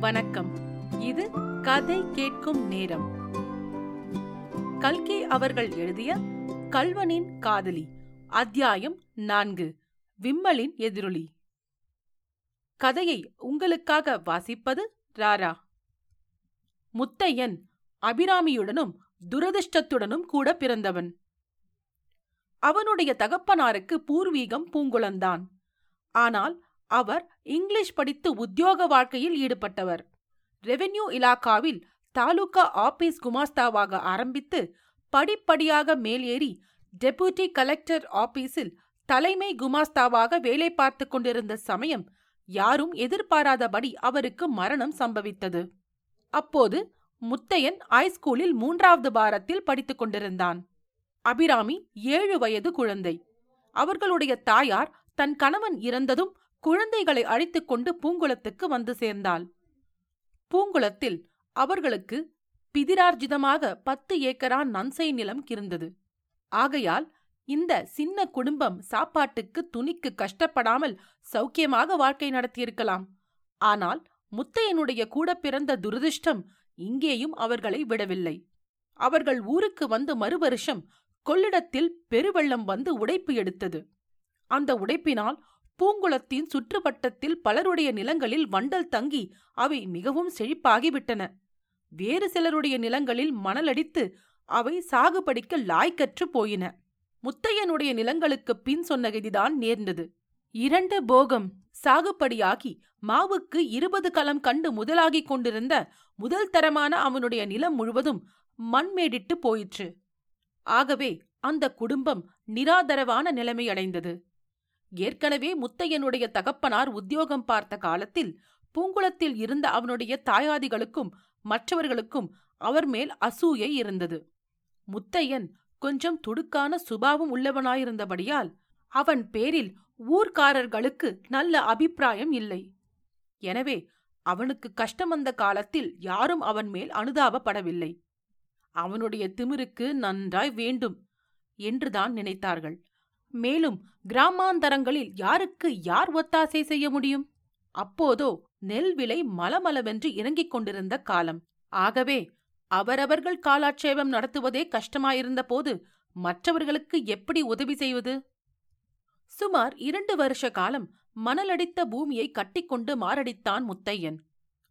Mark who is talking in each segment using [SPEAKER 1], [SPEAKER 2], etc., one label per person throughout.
[SPEAKER 1] வணக்கம். இது கதை கேட்கும் நேரம். கல்கி அவர்கள் எழுதிய கல்வனின் காதலி அத்தியாயம் நான்கு விம்மலின் எதிரொலி. கதையை உங்களுக்காக வாசிப்பது ராரா. முத்தையன் அபிராமியுடனும் துரதிர்ஷ்டத்துடனும் கூட பிறந்தவன். அவனுடைய தகப்பனாருக்கு பூர்வீகம் பூங்குளந்தான் ஆனால் அவர் இங்கிலீஷ் படித்து உத்தியோக வாழ்க்கையில் ஈடுபட்டவர். ரெவென்யூ இலாக்காவில் தாலுகா ஆபீஸ் குமாஸ்தாவாக ஆரம்பித்து படிப்படியாக மேலேறி டெபுட்டி கலெக்டர் ஆபீஸில் தலைமை குமாஸ்தாவாக வேலை பார்த்து கொண்டிருந்த சமயம் யாரும் எதிர்பாராதபடி அவருக்கு மரணம் சம்பவித்தது. அப்போது முத்தையன் ஹைஸ்கூலில் மூன்றாவது பாரத்தில் படித்துக் கொண்டிருந்தான். அபிராமி ஏழு வயது குழந்தை. அவர்களுடைய தாயார் தன் கணவன் இறந்ததும் குழந்தைகளை அழைத்துக் கொண்டு பூங்குளத்துக்கு வந்து சேர்ந்தாள். பூங்குளத்தில் அவர்களுக்கு பிதிரார்ஜிதமாக பத்து ஏக்கரா நன்சை நிலம் இருந்தது ஆகையால் இந்த சின்ன குடும்பம் சாப்பாட்டுக்கு துணிக்கு கஷ்டப்படாமல் சௌக்கியமாக வாழ்க்கை நடத்தியிருக்கலாம். ஆனால் முத்தையனுடைய கூட பிறந்த துரதிருஷ்டம் இங்கேயும் அவர்களை விடவில்லை. அவர்கள் ஊருக்கு வந்து மறுவருஷம் கொள்ளிடத்தில் பெருவெள்ளம் வந்து உடைப்பு எடுத்தது. அந்த உடைப்பினால் பூங்குளத்தின் சுற்றுவட்டத்தில் பலருடைய நிலங்களில் வண்டல் தங்கி அவை மிகவும் செழிப்பாகிவிட்டன. வேறு சிலருடைய நிலங்களில் மணலடித்து அவை சாகுபடிக்க லாய்க்கற்று போயின. முத்தையனுடைய நிலங்களுக்கு பின் சொன்ன கதிதான் நேர்ந்தது. இரண்டு போகம் சாகுபடியாகி மாவுக்கு இருபது களம் கண்டு முதலாகிக் கொண்டிருந்த முதல் தரமான அவனுடைய நிலம் முழுவதும் மண்மேடிட்டு போயிற்று. ஆகவே அந்த குடும்பம் நிராதரவான நிலைமை அடைந்தது ஏற்கனவே முத்தையனுடைய தகப்பனார் உத்தியோகம் பார்த்த காலத்தில் பூங்குளத்தில் இருந்த அவனுடைய தாயாதிகளுக்கும் மற்றவர்களுக்கும் அவர் மேல் அசூயை இருந்தது. முத்தையன் கொஞ்சம் துடுக்கான சுபாவம் உள்ளவனாயிருந்தபடியால் அவன் பேரில் ஊர்க்காரர்களுக்கு நல்ல அபிப்பிராயம் இல்லை. எனவே அவனுக்கு கஷ்டம் வந்த காலத்தில் யாரும் அவன் மேல் அனுதாபப்படவில்லை. அவனுடைய திமிருக்கு நன்றாய் வேண்டும் என்றுதான் நினைத்தார்கள். மேலும் கிராமாந்தரங்களில் யாருக்கு யார் ஒத்தாசை செய்ய முடியும்? அப்போதோ நெல் விலை மலமளவென்று இறங்கிக் கொண்டிருந்த காலம். ஆகவே அவரவர்கள் காலாட்சேபம் நடத்துவதே கஷ்டமாயிருந்த போது மற்றவர்களுக்கு எப்படி உதவி செய்வது? சுமார் இரண்டு வருஷ காலம் மணலடித்த பூமியை கட்டிக்கொண்டு மாரடித்தான் முத்தையன்.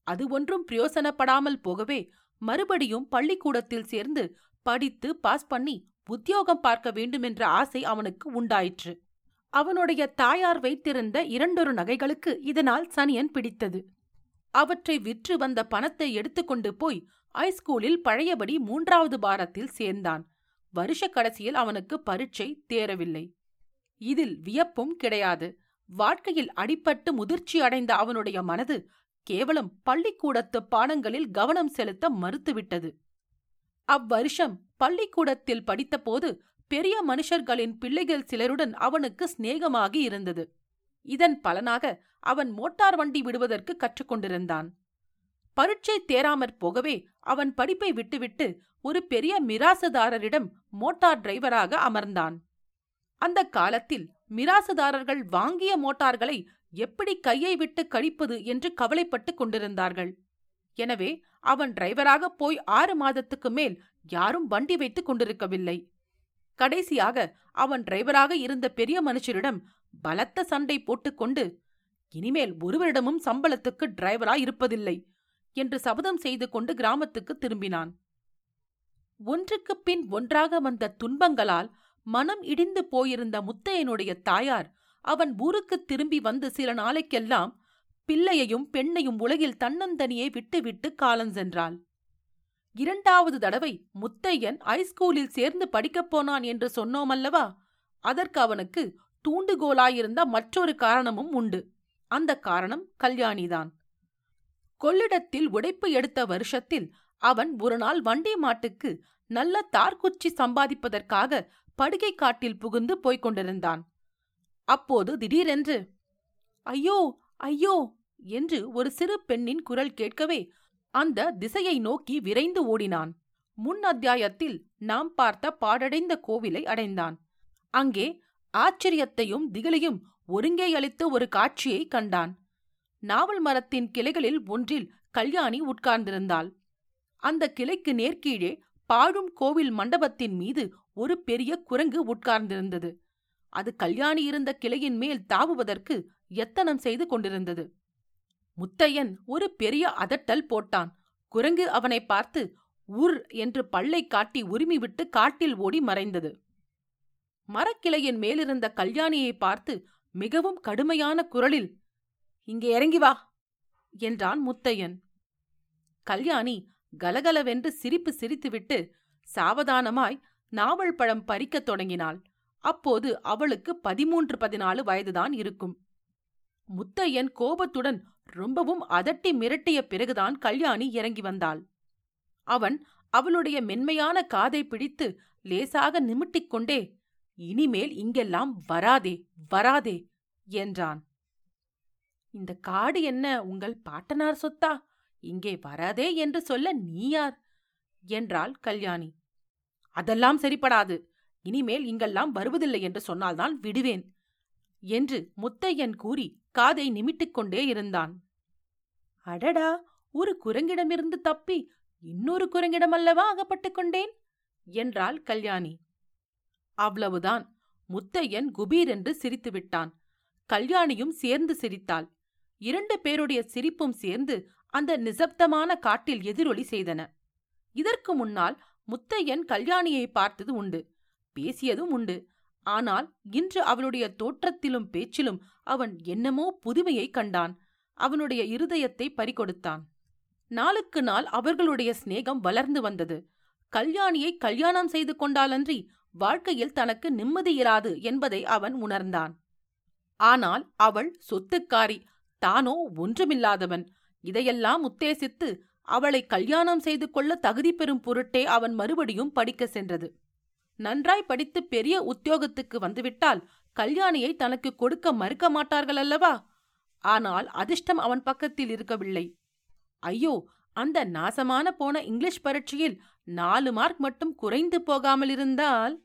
[SPEAKER 1] அது ஒன்றும் பிரயோசனப்படாமல் போகவே மறுபடியும் பள்ளிக்கூடத்தில் சேர்ந்து படித்து பாஸ் பண்ணி உத்தியோகம் பார்க்க வேண்டுமென்ற ஆசை அவனுக்கு உண்டாயிற்று. அவனுடைய தாயார் வைத்திருந்த இரண்டொரு நகைகளுக்கு இதனால் சனியன் பிடித்தது. அவற்றை விற்று வந்த பணத்தை எடுத்துக்கொண்டு போய் ஹைஸ்கூலில் பழையபடி மூன்றாவது பாரத்தில் சேர்ந்தான். வருஷ கடைசியில் அவனுக்கு பரீட்சை தேரவில்லை. இதில் வியப்பும் கிடையாது. வாழ்க்கையில் அடிபட்டு முதிர்ச்சி அடைந்த அவனுடைய மனது கேவலம் பள்ளிக்கூடத்து பாடங்களில் கவனம் செலுத்த மறுத்துவிட்டது. அவ்வருஷம் பள்ளிக்கூடத்தில் படித்தபோது பெரிய மனுஷர்களின் பிள்ளைகள் சிலருடன் அவனுக்கு சிநேகமாகி இருந்தது. இதன் பலனாக அவன் மோட்டார் வண்டி விடுவதற்கு கற்றுக்கொண்டிருந்தான் பரீட்சை தேராமற் போகவே அவன் படிப்பை விட்டுவிட்டு ஒரு பெரிய மிராசுதாரரிடம் மோட்டார் டிரைவராக அமர்ந்தான். அந்த காலத்தில் மிராசுதாரர்கள் வாங்கிய மோட்டார்களை எப்படி கையை விட்டு கழிப்பது என்று கவலைப்பட்டுக் கொண்டிருந்தார்கள். எனவே அவன் டிரைவராக போய் ஆறு மாதத்துக்கு மேல் யாரும் வண்டி வைத்துக் கொண்டிருக்கவில்லை. கடைசியாக அவன் டிரைவராக இருந்த பெரிய மனுஷரிடம் பலத்த சண்டை போட்டுக்கொண்டு இனிமேல் ஒருவரிடமும் சம்பளத்துக்கு டிரைவரா இருப்பதில்லை என்று சபதம் செய்து கொண்டு கிராமத்துக்கு திரும்பினான். ஒன்றுக்குப் பின் ஒன்றாக வந்த துன்பங்களால் மனம் இடிந்து போயிருந்த முத்தையனுடைய தாயார் அவன் ஊருக்குத் திரும்பி வந்து சில நாளைக்கெல்லாம் பிள்ளையையும் பெண்ணையும் உலகில் தன்னந்தனியே விட்டுவிட்டு காலஞ்சென்றாள் இரண்டாவது தடவை முத்தையன் ஹைஸ்கூலில் சேர்ந்து படிக்கப் போனான் என்று சொன்னோமல்லவா? அதற்கு அவனுக்கு தூண்டுகோலாயிருந்த மற்றொரு காரணமும் உண்டு. அந்த காரணம் கல்யாணிதான். கொள்ளிடத்தில் உடைப்பு எடுத்த வருஷத்தில் அவன் ஒரு நாள் வண்டி மாட்டுக்கு நல்ல தார்குச்சி சம்பாதிப்பதற்காக படுகை காட்டில் புகுந்து போய்க் கொண்டிருந்தான். அப்போது திடீரென்று ஐயோ ஐயோ என்று ஒரு சிறு பெண்ணின் குரல் கேட்கவே அந்த திசையை நோக்கி விரைந்து ஓடினான். முன் அத்தியாயத்தில் நாம் பார்த்த பாடடைந்த கோவிலை அடைந்தான். அங்கே ஆச்சரியத்தையும் திகிலையும் ஒருங்கே அளித்த ஒரு காட்சியை கண்டான். நாவல் மரத்தின் கிளைகளில் ஒன்றில் கல்யாணி உட்கார்ந்திருந்தாள். அந்த கிளைக்கு நேர்கீழே பாழும் கோவில் மண்டபத்தின் மீது ஒரு பெரிய குரங்கு உட்கார்ந்திருந்தது. அது கல்யாணி இருந்த கிளையின் மேல் தாவுவதற்கு எத்தனம் செய்து கொண்டிருந்தது. முத்தையன் ஒரு பெரிய அதட்டல் போட்டான். குரங்கு அவனை பார்த்து உர் என்று பல்லை காட்டி உரிமை விட்டு காட்டில் ஓடி மறைந்தது. மரக்கிளையின் மேலிருந்த கல்யாணியை பார்த்து மிகவும் கடுமையான குரலில் இங்கே இறங்கி வா என்றான் முத்தையன். கல்யாணி கலகலவென்று சிரிப்பு சிரித்துவிட்டு சாவதானமாய் நாவல் பழம் பறிக்கத் தொடங்கினாள். அப்போது அவளுக்கு பதிமூன்று பதினாலு வயதுதான் இருக்கும். முத்தையன் கோபத்துடன் ரொம்பவும் அதட்டி மிரட்டிய பிறகுதான் கல்யாணி இறங்கி வந்தாள். அவன் அவளுடைய மென்மையான காதை பிடித்து லேசாக நிமிட்டிக் கொண்டே இனிமேல் இங்கெல்லாம் வராதே வராதே என்றான். இந்த காடு என்ன உங்கள் பாட்டனார் சொத்தா? இங்கே வராதே என்று சொல்ல நீ யார்? என்றாள் கல்யாணி. அதெல்லாம் சரிப்படாது. இனிமேல் இங்கெல்லாம் வருவதில்லை என்று சொன்னால்தான் விடுவேன் என்று முத்தையன் கூறி காதை நிமிட்டிக்கொண்டே இருந்தான். அடடா! ஒரு குரங்கிடமிருந்து தப்பி இன்னொரு குரங்கிடம் அல்லவா அகப்பட்டுக் கொண்டேன்? என்றாள் கல்யாணி. அவ்வளவுதான். முத்தையன் குபீர் என்று சிரித்து விட்டான். கல்யாணியும் சேர்ந்து சிரித்தாள். இரண்டு பேருடைய சிரிப்பும் சேர்ந்து அந்த நிசப்தமான காட்டில் எதிரொலி செய்தன. இதற்கு முன்னால் முத்தையன் கல்யாணியை பார்த்தது உண்டு. பேசியதும் உண்டு. ஆனால் இன்று அவளுடைய தோற்றத்திலும் பேச்சிலும் அவன் என்னமோ புதுமையை கண்டான். அவனுடைய இருதயத்தை பறிகொடுத்தான். நாளுக்கு நாள் அவர்களுடைய சிநேகம் வளர்ந்து வந்தது. கல்யாணியை கல்யாணம் செய்து கொண்டாலன்றி வாழ்க்கையில் தனக்கு நிம்மதியிராது என்பதை அவன் உணர்ந்தான். ஆனால் அவள் சொத்துக்காரி தானோ ஒன்றுமில்லாதவன். இதையெல்லாம் உத்தேசித்து அவளை கல்யாணம் செய்து கொள்ள தகுதி பெறும் பொருட்டே அவன் மறுபடியும் படிக்க சென்றது. நன்றாய் படித்து பெரிய உத்தியோகத்துக்கு வந்துவிட்டால் கல்யாணியை தனக்கு கொடுக்க மறுக்க மாட்டார்கள் அல்லவா? ஆனால் அதிர்ஷ்டம் அவன் பக்கத்தில் இருக்கவில்லை. ஐயோ அந்த நாசமான போன இங்கிலீஷ் பரீட்சையில் நாலு மார்க் மட்டும் குறைந்து போகாமல் இருந்தால்?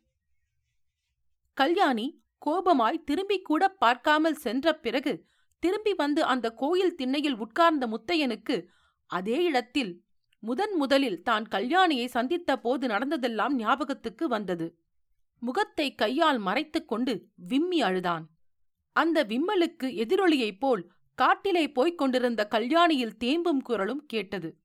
[SPEAKER 1] கல்யாணி கோபமாய் திரும்பி கூட பார்க்காமல் சென்ற பிறகு திரும்பி வந்து அந்த கோயில் திண்ணையில் உட்கார்ந்த முத்தையனுக்கு அதே இடத்தில் முதன் முதலில் தான் கல்யாணியை சந்தித்த போது நடந்ததெல்லாம் ஞாபகத்துக்கு வந்தது. முகத்தை கையால் மறைத்துக் கொண்டு விம்மி அழுதான். அந்த விம்மலுக்கு எதிரொலியைப் போல் காட்டிலே போய்க் கொண்டிருந்த கல்யாணியில் தேம்பும் குரலும் கேட்டது.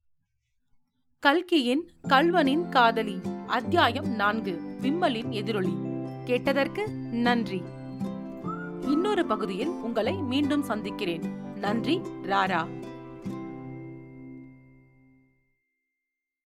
[SPEAKER 1] கல்கியின் கல்வனின் காதலி அத்தியாயம் நான்கு விம்மலின் எதிரொலி. கேட்டதற்கு நன்றி. இன்னொரு பகுதியில் உங்களை மீண்டும் சந்திக்கிறேன். நன்றி ராரா.